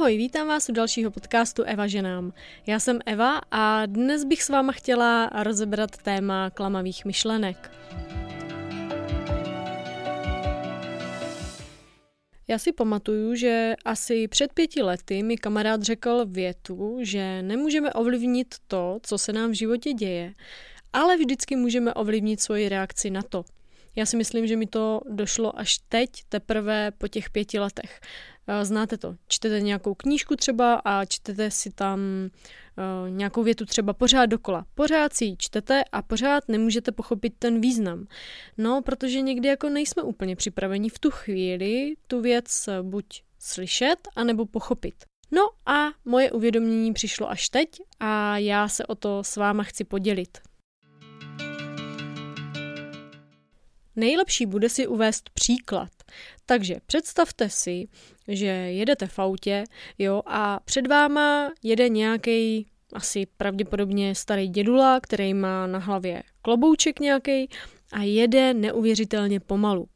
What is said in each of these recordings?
Ahoj, vítám vás u dalšího podcastu Eva ženám. Já jsem Eva a dnes bych s váma chtěla rozebrat téma klamavých myšlenek. Já si pamatuju, že asi před pěti lety mi kamarád řekl větu, že nemůžeme ovlivnit to, co se nám v životě děje, ale vždycky můžeme ovlivnit svoji reakci na to. Já si myslím, že mi to došlo až teď, teprve po těch pěti letech. Eh, znáte to, čtete nějakou knížku třeba a čtete si tam uh, nějakou větu třeba pořád dokola. Pořád si ji čtete a pořád nemůžete pochopit ten význam. No, protože někdy jako nejsme úplně připraveni v tu chvíli tu věc buď slyšet, anebo pochopit. No a moje uvědomění přišlo až teď a já se o to s váma chci podělit. Nejlepší bude si uvést příklad. Takže představte si, že jedete v autě jo, a před váma jede nějaký asi pravděpodobně starý dědula, který má na hlavě klobouček nějaký a jede neuvěřitelně pomalu.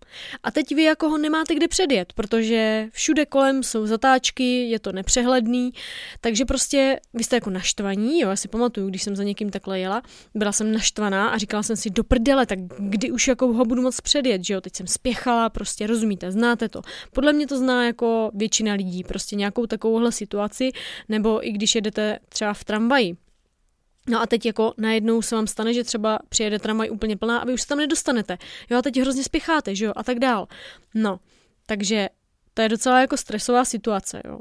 A teď vy jako ho nemáte kde předjet, protože všude kolem jsou zatáčky, je to nepřehledný, takže prostě vy jste jako naštvaní, jo, já si pamatuju, když jsem za někým takhle jela, byla jsem naštvaná a říkala jsem si do prdele, tak kdy už jako ho budu moc předjet, že jo, teď jsem spěchala, prostě rozumíte, znáte to. Podle mě to zná jako většina lidí, prostě nějakou takovouhle situaci, nebo i když jedete třeba v tramvaji, No a teď jako najednou se vám stane, že třeba přijede tramvaj úplně plná a vy už se tam nedostanete. Jo a teď hrozně spěcháte, že jo, a tak dál. No, takže to je docela jako stresová situace, jo.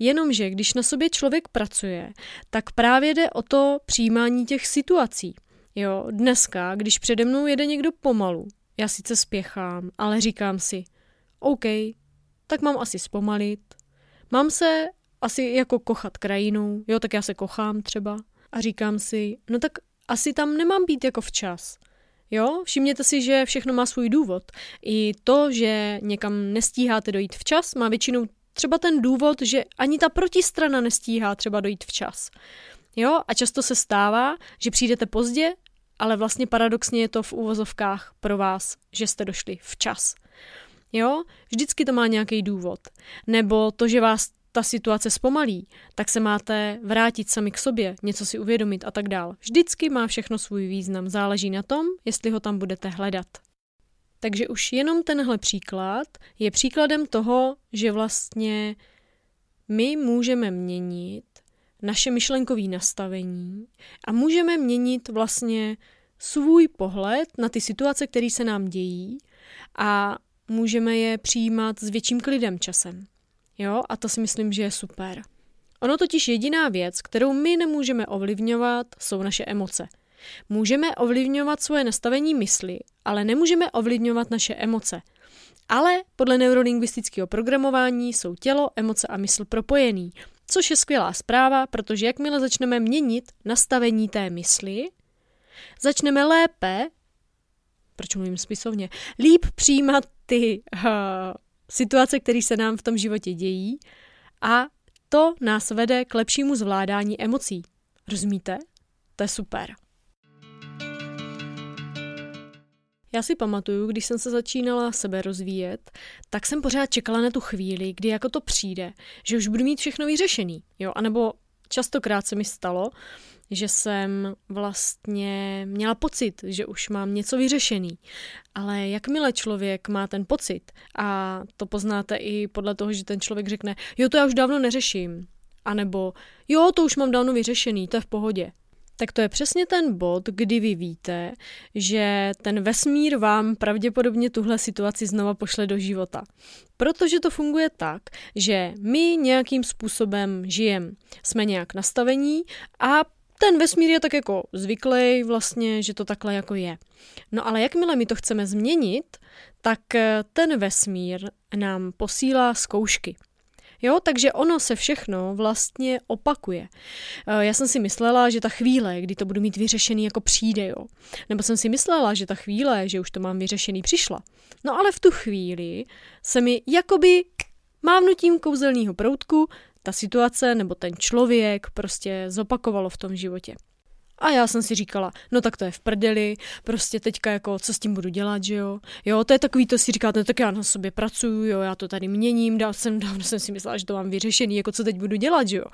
Jenomže když na sobě člověk pracuje, tak právě jde o to přijímání těch situací. Jo, dneska, když přede mnou jede někdo pomalu, já sice spěchám, ale říkám si, OK, tak mám asi zpomalit, mám se asi jako kochat krajinou, jo, tak já se kochám třeba, a říkám si, no tak asi tam nemám být jako včas. Jo, všimněte si, že všechno má svůj důvod. I to, že někam nestíháte dojít včas, má většinou třeba ten důvod, že ani ta protistrana nestíhá třeba dojít včas. Jo, a často se stává, že přijdete pozdě, ale vlastně paradoxně je to v úvozovkách pro vás, že jste došli včas. Jo, vždycky to má nějaký důvod. Nebo to, že vás ta situace zpomalí, tak se máte vrátit sami k sobě, něco si uvědomit a tak dál. Vždycky má všechno svůj význam, záleží na tom, jestli ho tam budete hledat. Takže už jenom tenhle příklad je příkladem toho, že vlastně my můžeme měnit naše myšlenkové nastavení a můžeme měnit vlastně svůj pohled na ty situace, které se nám dějí a můžeme je přijímat s větším klidem časem. Jo, a to si myslím, že je super. Ono totiž jediná věc, kterou my nemůžeme ovlivňovat, jsou naše emoce. Můžeme ovlivňovat svoje nastavení mysli, ale nemůžeme ovlivňovat naše emoce. Ale podle neurolingvistického programování jsou tělo, emoce a mysl propojený, což je skvělá zpráva, protože jakmile začneme měnit nastavení té mysli, začneme lépe, proč mluvím spisovně, líp přijímat ty uh, situace, které se nám v tom životě dějí a to nás vede k lepšímu zvládání emocí. Rozumíte? To je super. Já si pamatuju, když jsem se začínala sebe rozvíjet, tak jsem pořád čekala na tu chvíli, kdy jako to přijde, že už budu mít všechno vyřešený. Jo, anebo častokrát se mi stalo, že jsem vlastně měla pocit, že už mám něco vyřešený. Ale jakmile člověk má ten pocit, a to poznáte i podle toho, že ten člověk řekne, jo, to já už dávno neřeším, anebo jo, to už mám dávno vyřešený, to je v pohodě. Tak to je přesně ten bod, kdy vy víte, že ten vesmír vám pravděpodobně tuhle situaci znova pošle do života. Protože to funguje tak, že my nějakým způsobem žijeme, jsme nějak nastavení a ten vesmír je tak jako zvyklý vlastně, že to takhle jako je. No ale jakmile my to chceme změnit, tak ten vesmír nám posílá zkoušky. Jo, takže ono se všechno vlastně opakuje. Eh, já jsem si myslela, že ta chvíle, kdy to budu mít vyřešený, jako přijde, jo. Nebo jsem si myslela, že ta chvíle, že už to mám vyřešený, přišla. No ale v tu chvíli se mi jakoby mávnutím kouzelného proutku ta situace nebo ten člověk prostě zopakovalo v tom životě. A já jsem si říkala, no tak to je v prdeli, prostě teďka jako, co s tím budu dělat, že jo. Jo, to je takový, to si říkáte, no tak já na sobě pracuju, jo, já to tady měním, dál jsem, dávno jsem si myslela, že to mám vyřešený, jako co teď budu dělat, že jo.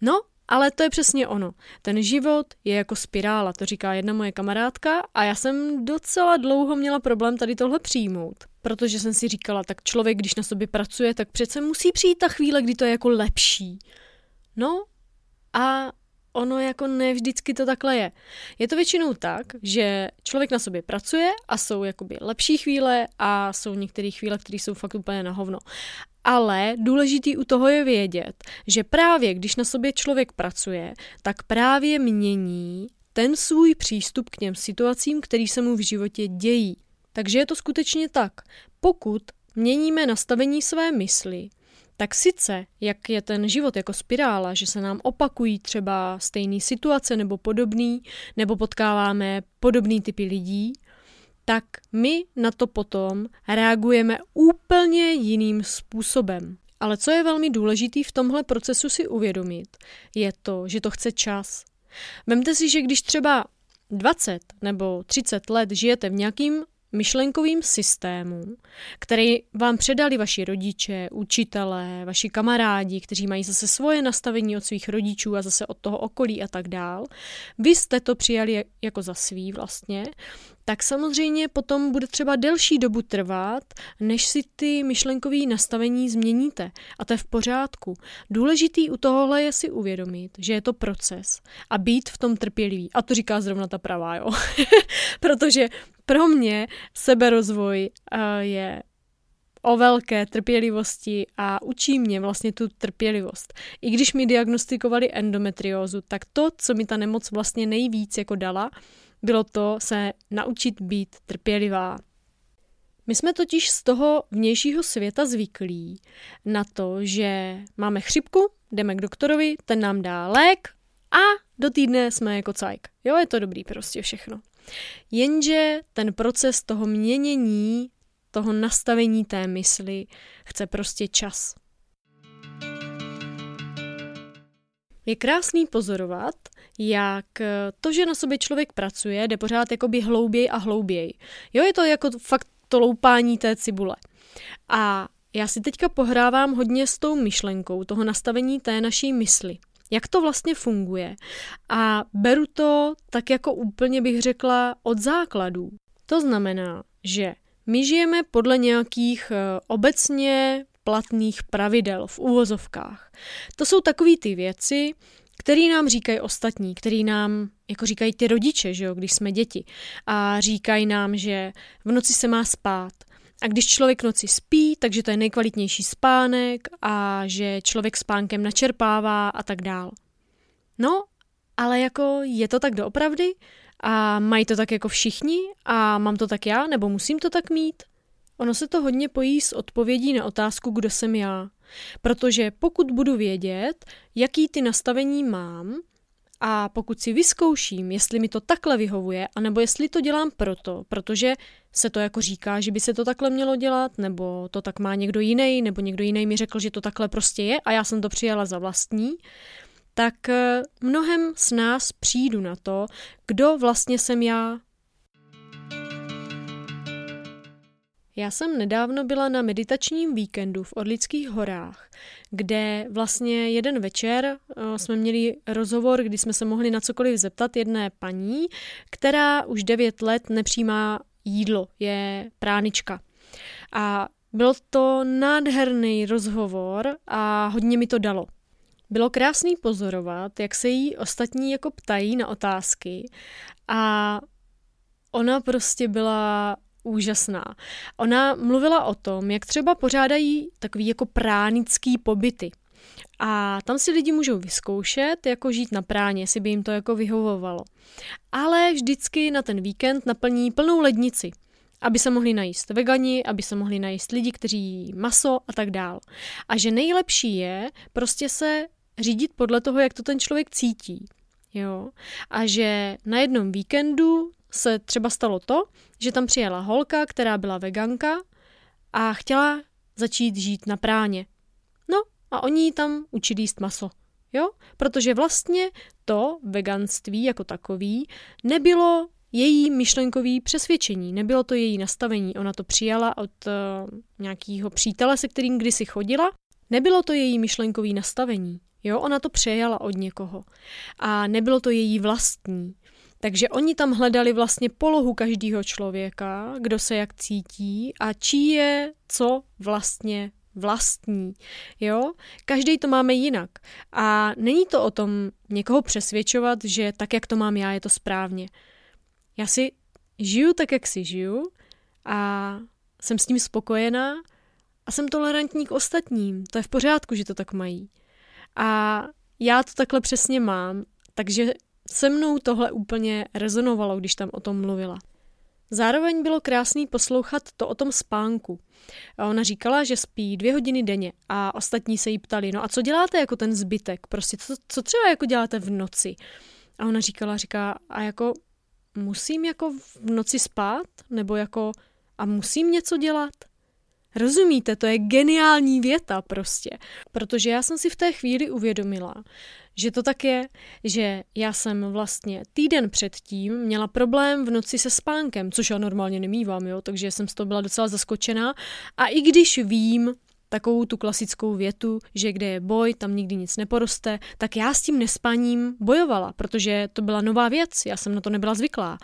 No, ale to je přesně ono. Ten život je jako spirála, to říká jedna moje kamarádka a já jsem docela dlouho měla problém tady tohle přijmout. Protože jsem si říkala, tak člověk, když na sobě pracuje, tak přece musí přijít ta chvíle, kdy to je jako lepší. No a ono jako ne vždycky to takhle je. Je to většinou tak, že člověk na sobě pracuje a jsou jakoby lepší chvíle a jsou některé chvíle, které jsou fakt úplně na hovno. Ale důležitý u toho je vědět, že právě když na sobě člověk pracuje, tak právě mění ten svůj přístup k těm situacím, který se mu v životě dějí. Takže je to skutečně tak. Pokud měníme nastavení své mysli, tak sice, jak je ten život jako spirála, že se nám opakují třeba stejné situace nebo podobný, nebo potkáváme podobný typy lidí, tak my na to potom reagujeme úplně jiným způsobem. Ale co je velmi důležitý v tomhle procesu si uvědomit, je to, že to chce čas. Vemte si, že když třeba 20 nebo 30 let žijete v nějakým myšlenkovým systému, který vám předali vaši rodiče, učitelé, vaši kamarádi, kteří mají zase svoje nastavení od svých rodičů a zase od toho okolí a tak dál. Vy jste to přijali jako za svý vlastně, tak samozřejmě potom bude třeba delší dobu trvat, než si ty myšlenkové nastavení změníte. A to je v pořádku. Důležitý u tohohle je si uvědomit, že je to proces a být v tom trpělivý. A to říká zrovna ta pravá, jo. Protože pro mě seberozvoj uh, je o velké trpělivosti a učí mě vlastně tu trpělivost. I když mi diagnostikovali endometriózu, tak to, co mi ta nemoc vlastně nejvíc jako dala, bylo to se naučit být trpělivá. My jsme totiž z toho vnějšího světa zvyklí na to, že máme chřipku, jdeme k doktorovi, ten nám dá lék a do týdne jsme jako cajk. Jo, je to dobrý prostě všechno. Jenže ten proces toho měnění, toho nastavení té mysli chce prostě čas. Je krásný pozorovat, jak to, že na sobě člověk pracuje, jde pořád jakoby hlouběji a hlouběji. Jo, je to jako fakt to loupání té cibule. A já si teďka pohrávám hodně s tou myšlenkou toho nastavení té naší mysli. Jak to vlastně funguje? A beru to tak jako úplně bych řekla od základů. To znamená, že my žijeme podle nějakých eh, obecně platných pravidel v úvozovkách. To jsou takové ty věci, který nám říkají ostatní, který nám, jako říkají ty rodiče, že jo, když jsme děti. A říkají nám, že v noci se má spát. A když člověk noci spí, takže to je nejkvalitnější spánek a že člověk spánkem načerpává a tak dál. No, ale jako je to tak doopravdy? A mají to tak jako všichni? A mám to tak já? Nebo musím to tak mít? Ono se to hodně pojí s odpovědí na otázku, kdo jsem já. Protože pokud budu vědět, jaký ty nastavení mám, a pokud si vyzkouším, jestli mi to takhle vyhovuje, anebo jestli to dělám proto, protože se to jako říká, že by se to takhle mělo dělat, nebo to tak má někdo jiný, nebo někdo jiný mi řekl, že to takhle prostě je a já jsem to přijala za vlastní, tak eh, mnohem s nás přijdu na to, kdo vlastně jsem já, Já jsem nedávno byla na meditačním víkendu v Orlických horách, kde vlastně jeden večer uh, jsme měli rozhovor, kdy jsme se mohli na cokoliv zeptat jedné paní, která už devět let nepřijímá jídlo, je pránička. A byl to nádherný rozhovor a hodně mi to dalo. Bylo krásný pozorovat, jak se jí ostatní jako ptají na otázky a ona prostě byla úžasná. Ona mluvila o tom, jak třeba pořádají takový jako pránický pobyty. A tam si lidi můžou vyzkoušet, jako žít na práně, jestli by jim to jako vyhovovalo. Ale vždycky na ten víkend naplní plnou lednici, aby se mohli najíst vegani, aby se mohli najíst lidi, kteří jí maso a tak dál. A že nejlepší je prostě se řídit podle toho, jak to ten člověk cítí. Jo? A že na jednom víkendu se třeba stalo to, že tam přijela holka, která byla veganka a chtěla začít žít na práně. No a oni jí tam učili jíst maso. Jo? Protože vlastně to veganství jako takový nebylo její myšlenkový přesvědčení, nebylo to její nastavení. Ona to přijala od uh, nějakého přítele, se kterým kdysi chodila. Nebylo to její myšlenkový nastavení. Jo, ona to přejala od někoho. A nebylo to její vlastní. Takže oni tam hledali vlastně polohu každého člověka, kdo se jak cítí a čí je co vlastně vlastní. Jo? Každý to máme jinak. A není to o tom někoho přesvědčovat, že tak, jak to mám já, je to správně. Já si žiju tak, jak si žiju a jsem s tím spokojená a jsem tolerantní k ostatním. To je v pořádku, že to tak mají. A já to takhle přesně mám, takže se mnou tohle úplně rezonovalo, když tam o tom mluvila. Zároveň bylo krásný poslouchat to o tom spánku. Ona říkala, že spí dvě hodiny denně a ostatní se jí ptali, no a co děláte jako ten zbytek? Prostě co, co třeba jako děláte v noci? A ona říkala, říká, a jako musím jako v noci spát? Nebo jako a musím něco dělat? Rozumíte, to je geniální věta prostě. Protože já jsem si v té chvíli uvědomila, že to tak je, že já jsem vlastně týden předtím měla problém v noci se spánkem, což já normálně nemývám, jo, takže jsem z toho byla docela zaskočená. A i když vím, takovou tu klasickou větu, že kde je boj, tam nikdy nic neporoste, tak já s tím nespaním bojovala, protože to byla nová věc, já jsem na to nebyla zvyklá.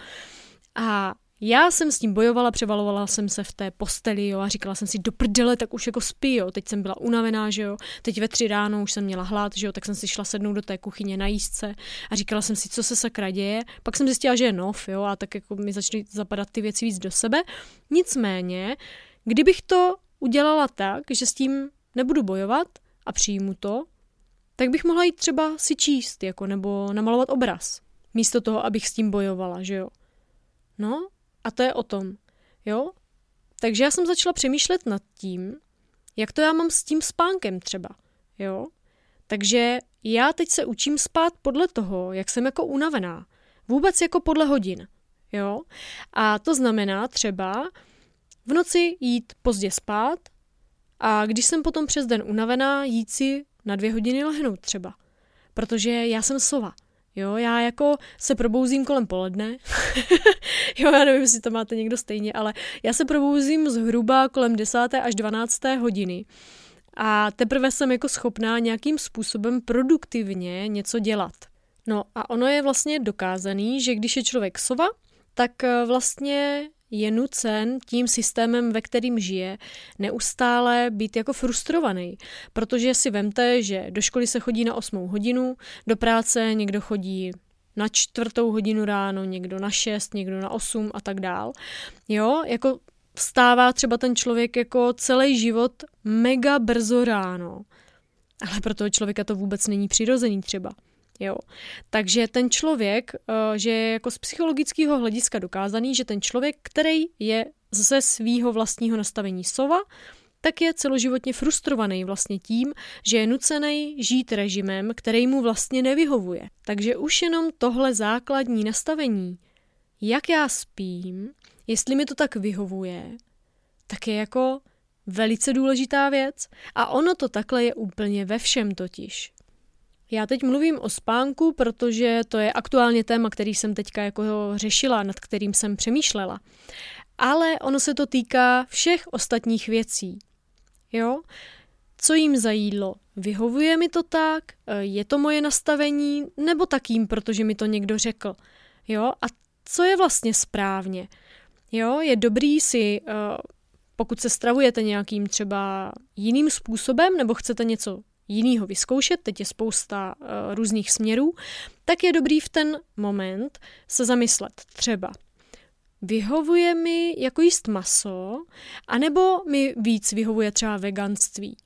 A já jsem s tím bojovala, převalovala jsem se v té posteli, jo, a říkala jsem si, do prdele, tak už jako spí, jo. Teď jsem byla unavená, že jo. Teď ve tři ráno už jsem měla hlad, že jo, tak jsem si šla sednout do té kuchyně na jízdce a říkala jsem si, co se sakra děje. Pak jsem zjistila, že je nov, jo, a tak jako mi začaly zapadat ty věci víc do sebe. Nicméně, kdybych to udělala tak, že s tím nebudu bojovat a přijmu to, tak bych mohla jít třeba si číst, jako, nebo namalovat obraz, místo toho, abych s tím bojovala, že jo. No, a to je o tom, jo? Takže já jsem začala přemýšlet nad tím, jak to já mám s tím spánkem třeba, jo? Takže já teď se učím spát podle toho, jak jsem jako unavená. Vůbec jako podle hodin, jo? A to znamená třeba v noci jít pozdě spát a když jsem potom přes den unavená, jít si na dvě hodiny lehnout třeba. Protože já jsem sova. Jo, já jako se probouzím kolem poledne. jo, já nevím, jestli to máte někdo stejně, ale já se probouzím zhruba kolem 10. až 12. hodiny. A teprve jsem jako schopná nějakým způsobem produktivně něco dělat. No a ono je vlastně dokázaný, že když je člověk sova, tak eh, vlastně je nucen tím systémem, ve kterým žije, neustále být jako frustrovaný. Protože si vemte, že do školy se chodí na 8 hodinu, do práce někdo chodí na čtvrtou hodinu ráno, někdo na šest, někdo na osm a tak dál. Jo, jako vstává třeba ten člověk jako celý život mega brzo ráno. Ale pro toho člověka to vůbec není přirozený třeba. Jo. Takže ten člověk, eh, že je jako z psychologického hlediska dokázaný, že ten člověk, který je ze svého vlastního nastavení sova, tak je celoživotně frustrovaný vlastně tím, že je nucený žít režimem, který mu vlastně nevyhovuje. Takže už jenom tohle základní nastavení, jak já spím, jestli mi to tak vyhovuje, tak je jako velice důležitá věc a ono to takhle je úplně ve všem totiž. Já teď mluvím o spánku, protože to je aktuálně téma, který jsem teďka jako řešila, nad kterým jsem přemýšlela. Ale ono se to týká všech ostatních věcí. Jo? Co jim za jídlo? Vyhovuje mi to tak? Je to moje nastavení? Nebo takým, protože mi to někdo řekl? Jo? A co je vlastně správně? Jo? Je dobrý si, eh, pokud se stravujete nějakým třeba jiným způsobem, nebo chcete něco jinýho vyzkoušet, teď je spousta uh, různých směrů, tak je dobrý v ten moment se zamyslet. Třeba, vyhovuje mi jako jíst maso, anebo mi víc vyhovuje třeba veganství.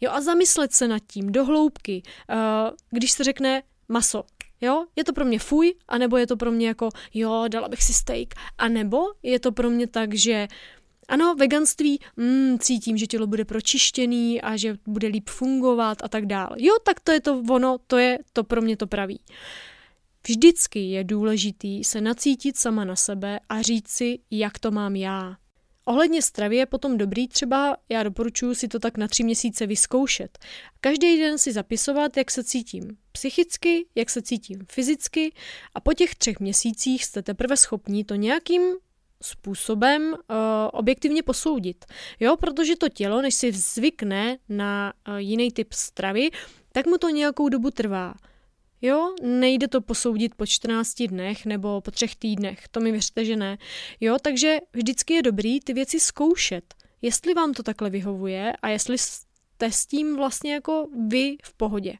Jo, a zamyslet se nad tím do hloubky, uh, když se řekne maso, Jo, je to pro mě fuj, anebo je to pro mě jako, jo, dala bych si steak, anebo je to pro mě tak, že ano, veganství, mm, cítím, že tělo bude pročištěný a že bude líp fungovat a tak dále. Jo, tak to je to ono, to je to pro mě to pravý. Vždycky je důležitý se nacítit sama na sebe a říct si, jak to mám já. Ohledně stravy je potom dobrý třeba, já doporučuji si to tak na tři měsíce vyzkoušet. Každý den si zapisovat, jak se cítím psychicky, jak se cítím fyzicky a po těch třech měsících jste teprve schopní to nějakým způsobem uh, objektivně posoudit. Jo, protože to tělo, než si zvykne na uh, jiný typ stravy, tak mu to nějakou dobu trvá. Jo, nejde to posoudit po 14 dnech nebo po třech týdnech, to mi věřte, že ne. Jo, takže vždycky je dobrý ty věci zkoušet, jestli vám to takhle vyhovuje a jestli jste s tím vlastně jako vy v pohodě.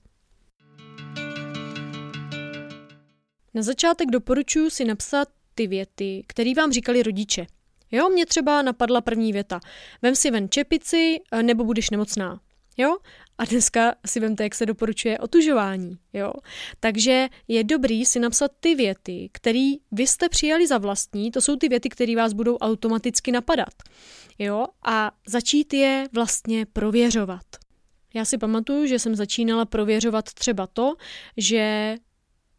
Na začátek doporučuji si napsat ty věty, které vám říkali rodiče. Jo, mě třeba napadla první věta. Vem si ven čepici, nebo budeš nemocná. Jo? A dneska si vemte, jak se doporučuje otužování. Jo? Takže je dobrý si napsat ty věty, které vy jste přijali za vlastní, to jsou ty věty, které vás budou automaticky napadat. Jo? A začít je vlastně prověřovat. Já si pamatuju, že jsem začínala prověřovat třeba to, že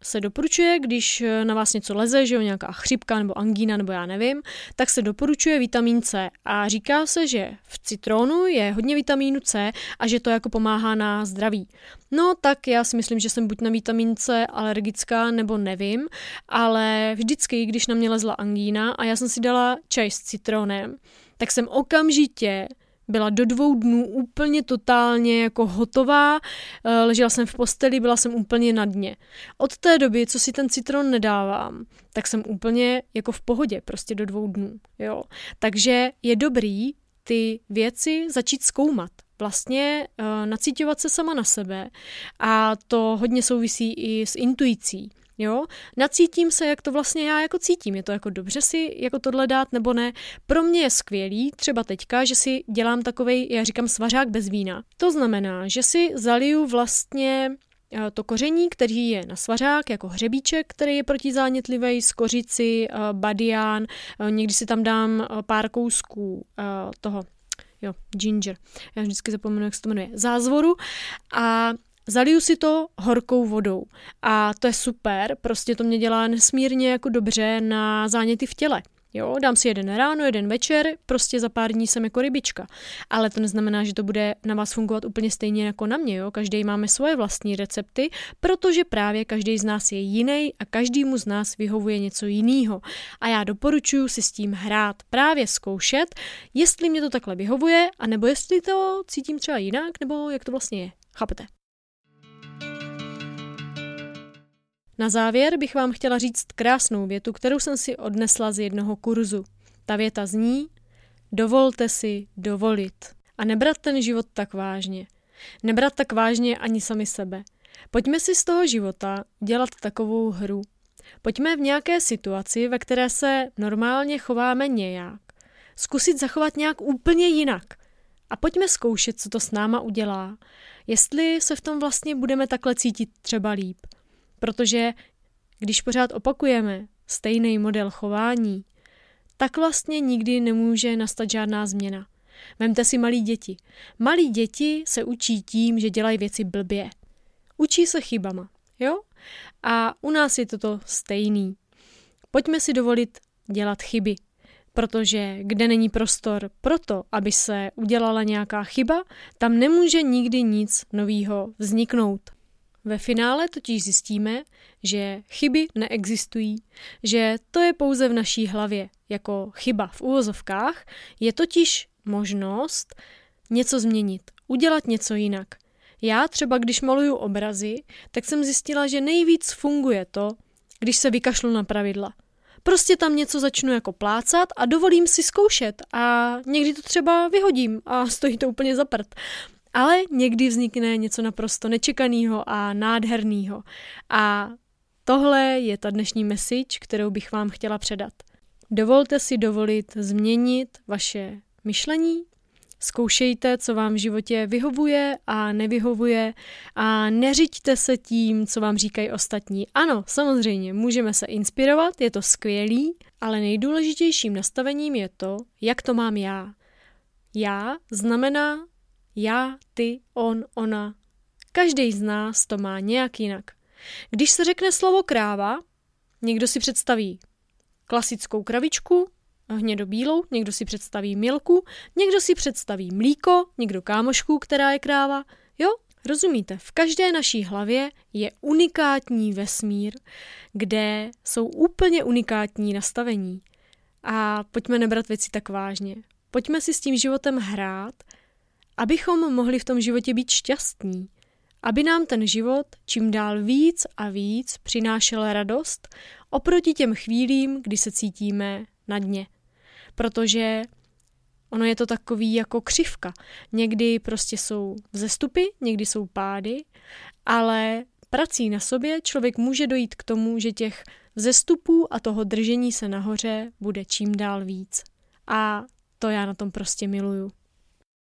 se doporučuje, když eh, na vás něco leze, že jo, nějaká chřipka nebo angína nebo já nevím, tak se doporučuje vitamin C a říká se, že v citronu je hodně vitamínu C a že to jako pomáhá na zdraví. No tak já si myslím, že jsem buď na vitamin C alergická nebo nevím, ale vždycky, když na mě lezla angína a já jsem si dala čaj s citronem, tak jsem okamžitě byla do dvou dnů úplně totálně jako hotová, eh, ležela jsem v posteli, byla jsem úplně na dně. Od té doby, co si ten citron nedávám, tak jsem úplně jako v pohodě, prostě do dvou dnů, jo. Takže je dobrý ty věci začít zkoumat vlastně uh, nacítovat se sama na sebe a to hodně souvisí i s intuicí. Jo, nacítím se, jak to vlastně já jako cítím. Je to jako dobře si jako tohle dát nebo ne. Pro mě je skvělý, třeba teďka, že si dělám takovej, já říkám svařák bez vína. To znamená, že si zaliju vlastně eh, to koření, který je na svařák, jako hřebíček, který je protizánětlivý, z kořici, eh, badián, eh, někdy si tam dám pár kousků toho jo, ginger, já vždycky zapomenu, jak se to jmenuje, zázvoru a Zaliju si to horkou vodou a to je super, prostě to mě dělá nesmírně jako dobře na záněty v těle. Jo, dám si jeden ráno, jeden večer, prostě za pár dní jsem jako rybička. Ale to neznamená, že to bude na vás fungovat úplně stejně jako na mě, jo. Každý máme svoje vlastní recepty, protože právě každý z nás je jiný a každému z nás vyhovuje něco jiného. A já doporučuji si s tím hrát, právě zkoušet, jestli mě to takhle vyhovuje, anebo jestli to cítím třeba jinak, nebo jak to vlastně je. Chápete? Na závěr bych vám chtěla říct krásnou větu, kterou jsem si odnesla z jednoho kurzu. Ta věta zní, dovolte si dovolit. A nebrat ten život tak vážně. Nebrat tak vážně ani sami sebe. Pojďme si z toho života dělat takovou hru. Pojďme v nějaké situaci, ve které se normálně chováme nějak, zkusit zachovat nějak úplně jinak. A pojďme zkoušet, co to s náma udělá. Jestli se v tom vlastně budeme takhle cítit třeba líp. Protože když pořád opakujeme stejný model chování, tak vlastně nikdy nemůže nastat žádná změna. Vemte si malí děti. Malí děti se učí tím, že dělají věci blbě. Učí se chybama, jo? A u nás je toto stejný. Pojďme si dovolit dělat chyby, protože kde není prostor pro to, aby se udělala nějaká chyba, tam nemůže nikdy nic novýho vzniknout. Ve finále totiž zjistíme, že chyby neexistují, že to je pouze v naší hlavě. Jako chyba v úvozovkách je totiž možnost něco změnit, udělat něco jinak. Já třeba, když maluju obrazy, tak jsem zjistila, že nejvíc funguje to, když se vykašlu na pravidla. Prostě tam něco začnu jako plácat a dovolím si zkoušet a někdy to třeba vyhodím a stojí to úplně za prd. Ale někdy vznikne něco naprosto nečekaného a nádherného. A tohle je ta dnešní message, kterou bych vám chtěla předat. Dovolte si dovolit změnit vaše myšlení, zkoušejte, co vám v životě vyhovuje a nevyhovuje a neřiďte se tím, co vám říkají ostatní. Ano, samozřejmě, můžeme se inspirovat, je to skvělý, ale nejdůležitějším nastavením je to, jak to mám já. Já znamená já, ty, on, ona. Každý z nás to má nějak jinak. Když se řekne slovo kráva, někdo si představí klasickou kravičku, hnědobílou, někdo si představí milku, někdo si představí mlíko, někdo kámošku, která je kráva. Jo, rozumíte, v každé naší hlavě je unikátní vesmír, kde jsou úplně unikátní nastavení. A pojďme nebrat věci tak vážně. Pojďme si s tím životem hrát, abychom mohli v tom životě být šťastní. Aby nám ten život čím dál víc a víc přinášel radost oproti těm chvílím, kdy se cítíme na dně. Protože ono je to takový jako křivka. Někdy prostě jsou vzestupy, někdy jsou pády, ale prací na sobě člověk může dojít k tomu, že těch vzestupů a toho držení se nahoře bude čím dál víc. A to já na tom prostě miluju.